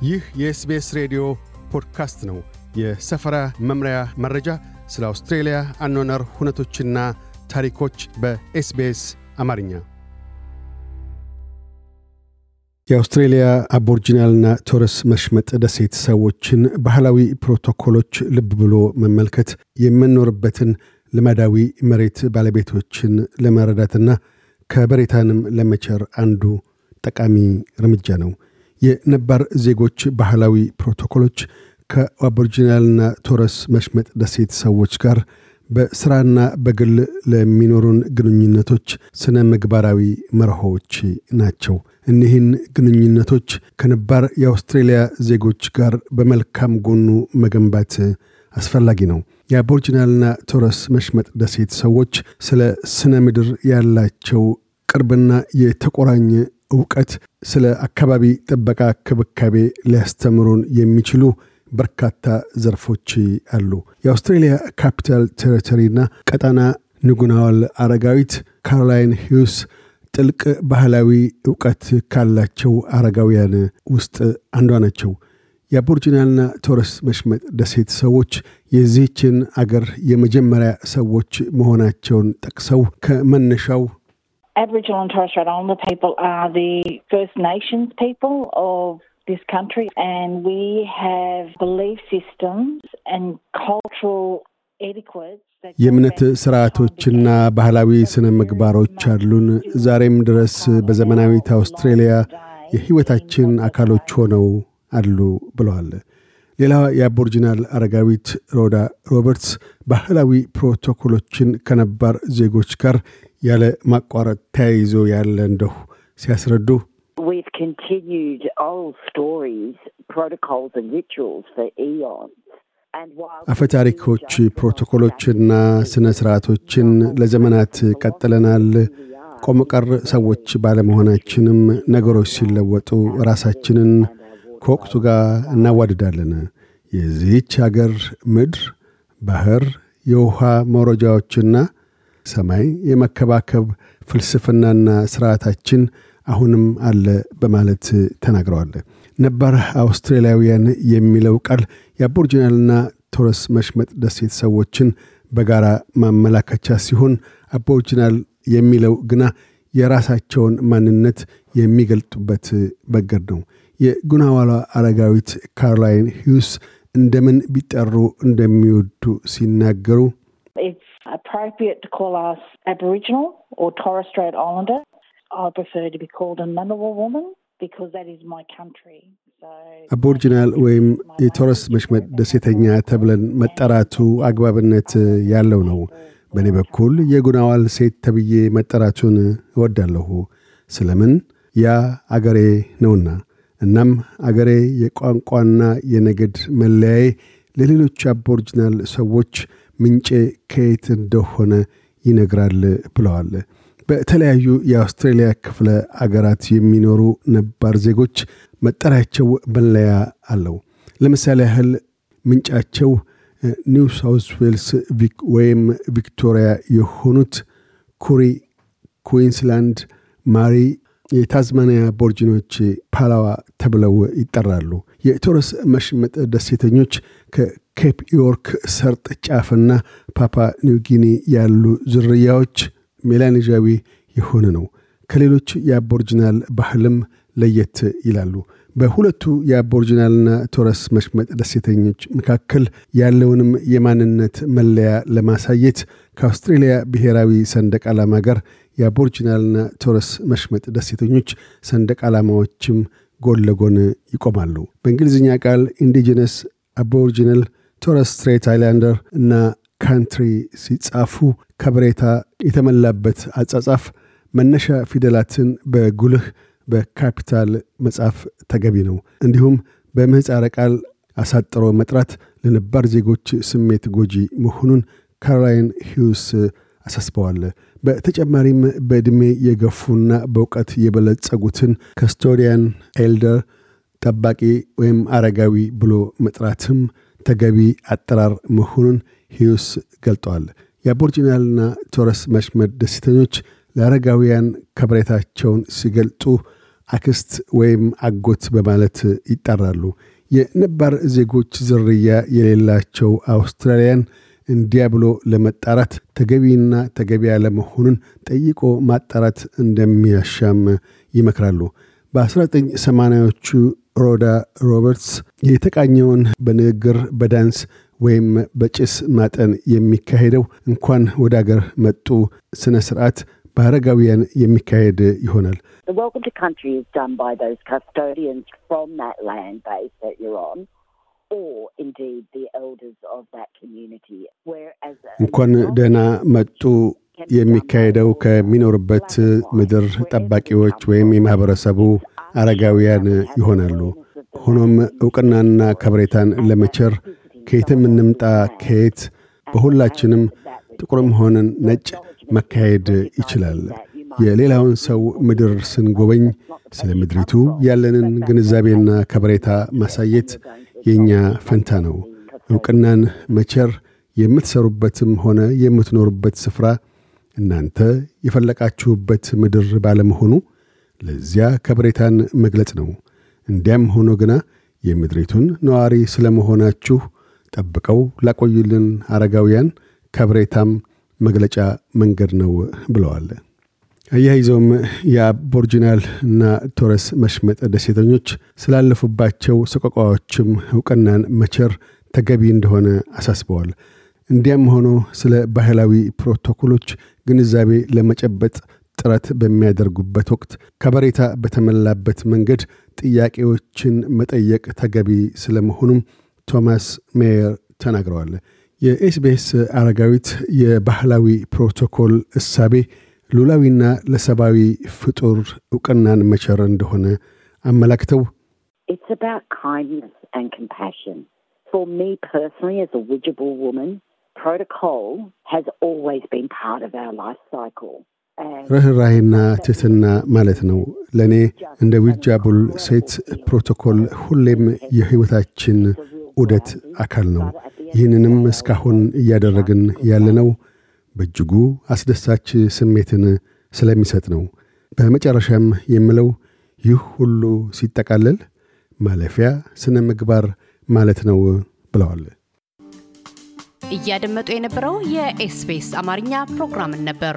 ይህ የኤስቤስ ሬዲዮ ፖድካስት ነው። የሰፈራ መምሪያ መረጃ፣ ስለ አውስትሬልያ አኗኗር ሁነቶችና ታሪኮች በኤስቤስ አማርኛ። የአውስትሬልያ አቦርጂናልና ቶረስ መሽመጥ ደሴት ሰዎችን ባህላዊ ፕሮቶኮሎች ልብ ብሎ መመልከት የምንኖርበትን ልማዳዊ መሬት ባለቤቶችን ለመረዳትና ከበሬታንም ለመቸር አንዱ ጠቃሚ እርምጃ ነው። የነባር ዜጎች ባህላዊ ፕሮቶኮሎች ከአቦርጂናልና ቶረስ መሽመጥ ደሴት ሰዎች ጋር በሥራና በግል ለሚኖሩን ግንኙነቶች ስነ ምግባራዊ መርሆዎች ናቸው። እኒህን ግንኙነቶች ከነባር የአውስትሬልያ ዜጎች ጋር በመልካም ጎኑ መገንባት አስፈላጊ ነው። የአቦርጂናልና ቶረስ መሽመጥ ደሴት ሰዎች ስለ ስነ ምድር ያላቸው ቅርብና የተቆራኘ እውቀት ስለ አካባቢ ጥበቃ ክብካቤ ሊያስተምሩን የሚችሉ በርካታ ዘርፎች አሉ። የአውስትሬልያ ካፒታል ቴሪቶሪና ቀጣና ንጉናዋል አረጋዊት ካሮላይን ሂውስ ጥልቅ ባህላዊ እውቀት ካላቸው አረጋውያን ውስጥ አንዷ ናቸው። የአቦርጂናልና ቶረስ መሽመጥ ደሴት ሰዎች የዚህችን አገር የመጀመሪያ ሰዎች መሆናቸውን ጠቅሰው ከመነሻው Aboriginal and Torres Strait Islander people are the First Nations people of this country, and we have belief systems and cultural etiquettes. የእምነት ስርዓቶችና ባህላዊ. ስነ ምግባሮች አሉን። ዛሬም ድረስ በዘመናዊት አውስትሬልያ የሕይወታችን አካሎች ሆነው አሉ ብለዋል። ሌላዋ የአቦርጂናል አረጋዊት ሮዳ ሮበርትስ ባህላዊ ፕሮቶኮሎችን ከነባር ዜጎች ጋር ያለ ማቋረጥ ተያይዞ ያለ እንደሁ ሲያስረዱ We've continued old stories, protocols, and rituals for eons. And while አፈታሪኮች፣ ፕሮቶኮሎችና ሥነ ሥርዓቶችን ለዘመናት ቀጥለናል። ቆመቀር ሰዎች ባለመሆናችንም ነገሮች ሲለወጡ ራሳችንን ከወቅቱ ጋር እናዋድዳለን። የዚህች አገር ምድር፣ ባህር፣ የውሃ መውረጃዎችና ሰማይ የመከባከብ ፍልስፍናና ሥርዓታችን አሁንም አለ በማለት ተናግረዋል። ነባር አውስትራሊያውያን የሚለው ቃል የአቦርጂናልና ቶረስ መሽመጥ ደሴት ሰዎችን በጋራ ማመላከቻ ሲሆን አቦርጂናል የሚለው ግና የራሳቸውን ማንነት የሚገልጡበት መንገድ ነው። የጉናዋላ አረጋዊት ካሮላይን ሂውስ እንደምን ቢጠሩ እንደሚወዱ ሲናገሩ appropriate to call us Aboriginal or Torres Strait Islander. I prefer to be called a Ngunnawal woman because that is my country. So አቦርጂናል ወይም የቶረስ መሽመጥ ደሴተኛ ተብለን መጠራቱ አግባብነት ያለው ነው። በእኔ በኩል የጉናዋል ሴት ተብዬ መጠራቱን እወዳለሁ። ስለምን ያ አገሬ ነውና። እናም አገሬ የቋንቋና የነገድ መለያዬ ለሌሎች አቦርጂናል ሰዎች ምንጬ ከየት እንደሆነ ይነግራል ብለዋል። በተለያዩ የአውስትሬልያ ክፍለ አገራት የሚኖሩ ነባር ዜጎች መጠሪያቸው መለያ አለው። ለምሳሌ ያህል ምንጫቸው ኒው ሳውዝ ዌልስ ወይም ቪክቶሪያ የሆኑት ኩሪ፣ ኩዊንስላንድ፣ ማሪ የታዝማኒያ አቦርጂኖች ፓላዋ ተብለው ይጠራሉ። የቶረስ መሽመጥ ደሴተኞች ከኬፕ ዮርክ ሰርጥ ጫፍና ፓፓ ኒውጊኒ ያሉ ዝርያዎች ሜላኔዣዊ የሆነ ነው። ከሌሎች የአቦርጂናል ባህልም ለየት ይላሉ። በሁለቱ የአቦርጂናልና ቶረስ መሽመጥ ደሴተኞች መካከል ያለውንም የማንነት መለያ ለማሳየት ከአውስትሬልያ ብሔራዊ ሰንደቅ ዓላማ ጋር የአቦርጂናልና ቶረስ መሽመጥ ደሴተኞች ሰንደቅ ዓላማዎችም ጎን ለጎን ይቆማሉ። በእንግሊዝኛ ቃል Indigenous፣ Aboriginal፣ Torres Strait Islander እና Country ሲጻፉ ከበሬታ የተሞላበት አጻጻፍ መነሻ ፊደላትን በጉልህ በካፒታል መጻፍ ተገቢ ነው። እንዲሁም በምህፃረ ቃል አሳጥሮ መጥራት ለነባር ዜጎች ስሜት ጎጂ መሆኑን ካሮላይን ሂውስ አሳስበዋል። በተጨማሪም በዕድሜ የገፉና በእውቀት የበለጸጉትን Custodian Elder ጠባቂ ወይም አረጋዊ ብሎ መጥራትም ተገቢ አጠራር መሆኑን ሂዩስ ገልጠዋል። የአቦርጂናልና ቶረስ መሽመጥ ደሴተኞች ለአረጋውያን ከበሬታቸውን ሲገልጡ አክስት ወይም አጎት በማለት ይጠራሉ። የነባር ዜጎች ዝርያ የሌላቸው አውስትራሊያውያን እንዲያ ብሎ ለመጥራት ተገቢና ተገቢ ያለመሆኑን ጠይቆ ማጣራት እንደሚያሻም ይመክራሉ። በ1980ዎቹ ሮዳ ሮበርትስ የተቃኘውን በንግግር በዳንስ ወይም በጭስ ማጠን የሚካሄደው እንኳን ወደ አገር መጡ ስነ ስርዓት በአረጋውያን የሚካሄድ ይሆናል። እንኳን ደህና መጡ የሚካሄደው ከሚኖርበት ምድር ጠባቂዎች ወይም የማኅበረሰቡ አረጋውያን ይሆናሉ። ሆኖም ዕውቅናና ከብሬታን ለመቸር ከየትም እንምጣ ከየት በሁላችንም ጥቁርም ሆነን ነጭ መካሄድ ይችላል። የሌላውን ሰው ምድር ስንጎበኝ ስለ ምድሪቱ ያለንን ግንዛቤና ከብሬታ ማሳየት የእኛ ፈንታ ነው። ዕውቅናን መቸር የምትሰሩበትም ሆነ የምትኖሩበት ስፍራ እናንተ የፈለቃችሁበት ምድር ባለመሆኑ ለዚያ ከብሬታን መግለጽ ነው። እንዲያም ሆኖ ግና የምድሪቱን ነዋሪ ስለ መሆናችሁ ጠብቀው ላቆዩልን አረጋውያን ከብሬታም መግለጫ መንገድ ነው ብለዋል። አያይዘውም የአቦርጂናል እና ቶረስ መሽመጥ ደሴተኞች ስላለፉባቸው ሰቆቃዎችም ዕውቅናን መቸር ተገቢ እንደሆነ አሳስበዋል። እንዲያም ሆኖ ስለ ባህላዊ ፕሮቶኮሎች ግንዛቤ ለመጨበጥ ጥረት በሚያደርጉበት ወቅት ከበሬታ በተሞላበት መንገድ ጥያቄዎችን መጠየቅ ተገቢ ስለመሆኑም ቶማስ ሜየር ተናግረዋል። የኤስቢኤስ አረጋዊት የባህላዊ ፕሮቶኮል እሳቤ ሉላዊና ለሰብአዊ ፍጡር ዕውቅናን መቸር እንደሆነ አመላክተው It's about kindness and compassion. For me personally, as a Widjabul woman, protocol has always been part of our life cycle. And ርኅራሄና ትሕትና ማለት ነው። ለእኔ እንደ ዊጃቡል ሴት ፕሮቶኮል ሁሌም የሕይወታችን ዑደት አካል ነው። ይህንንም እስካሁን እያደረግን ያለነው በእጅጉ አስደሳች ስሜትን ስለሚሰጥ ነው። በመጨረሻም የምለው ይህ ሁሉ ሲጠቃለል ማለፊያ ስነ ምግባር ማለት ነው ብለዋል። እያደመጡ የነበረው የኤስቢኤስ አማርኛ ፕሮግራምን ነበር።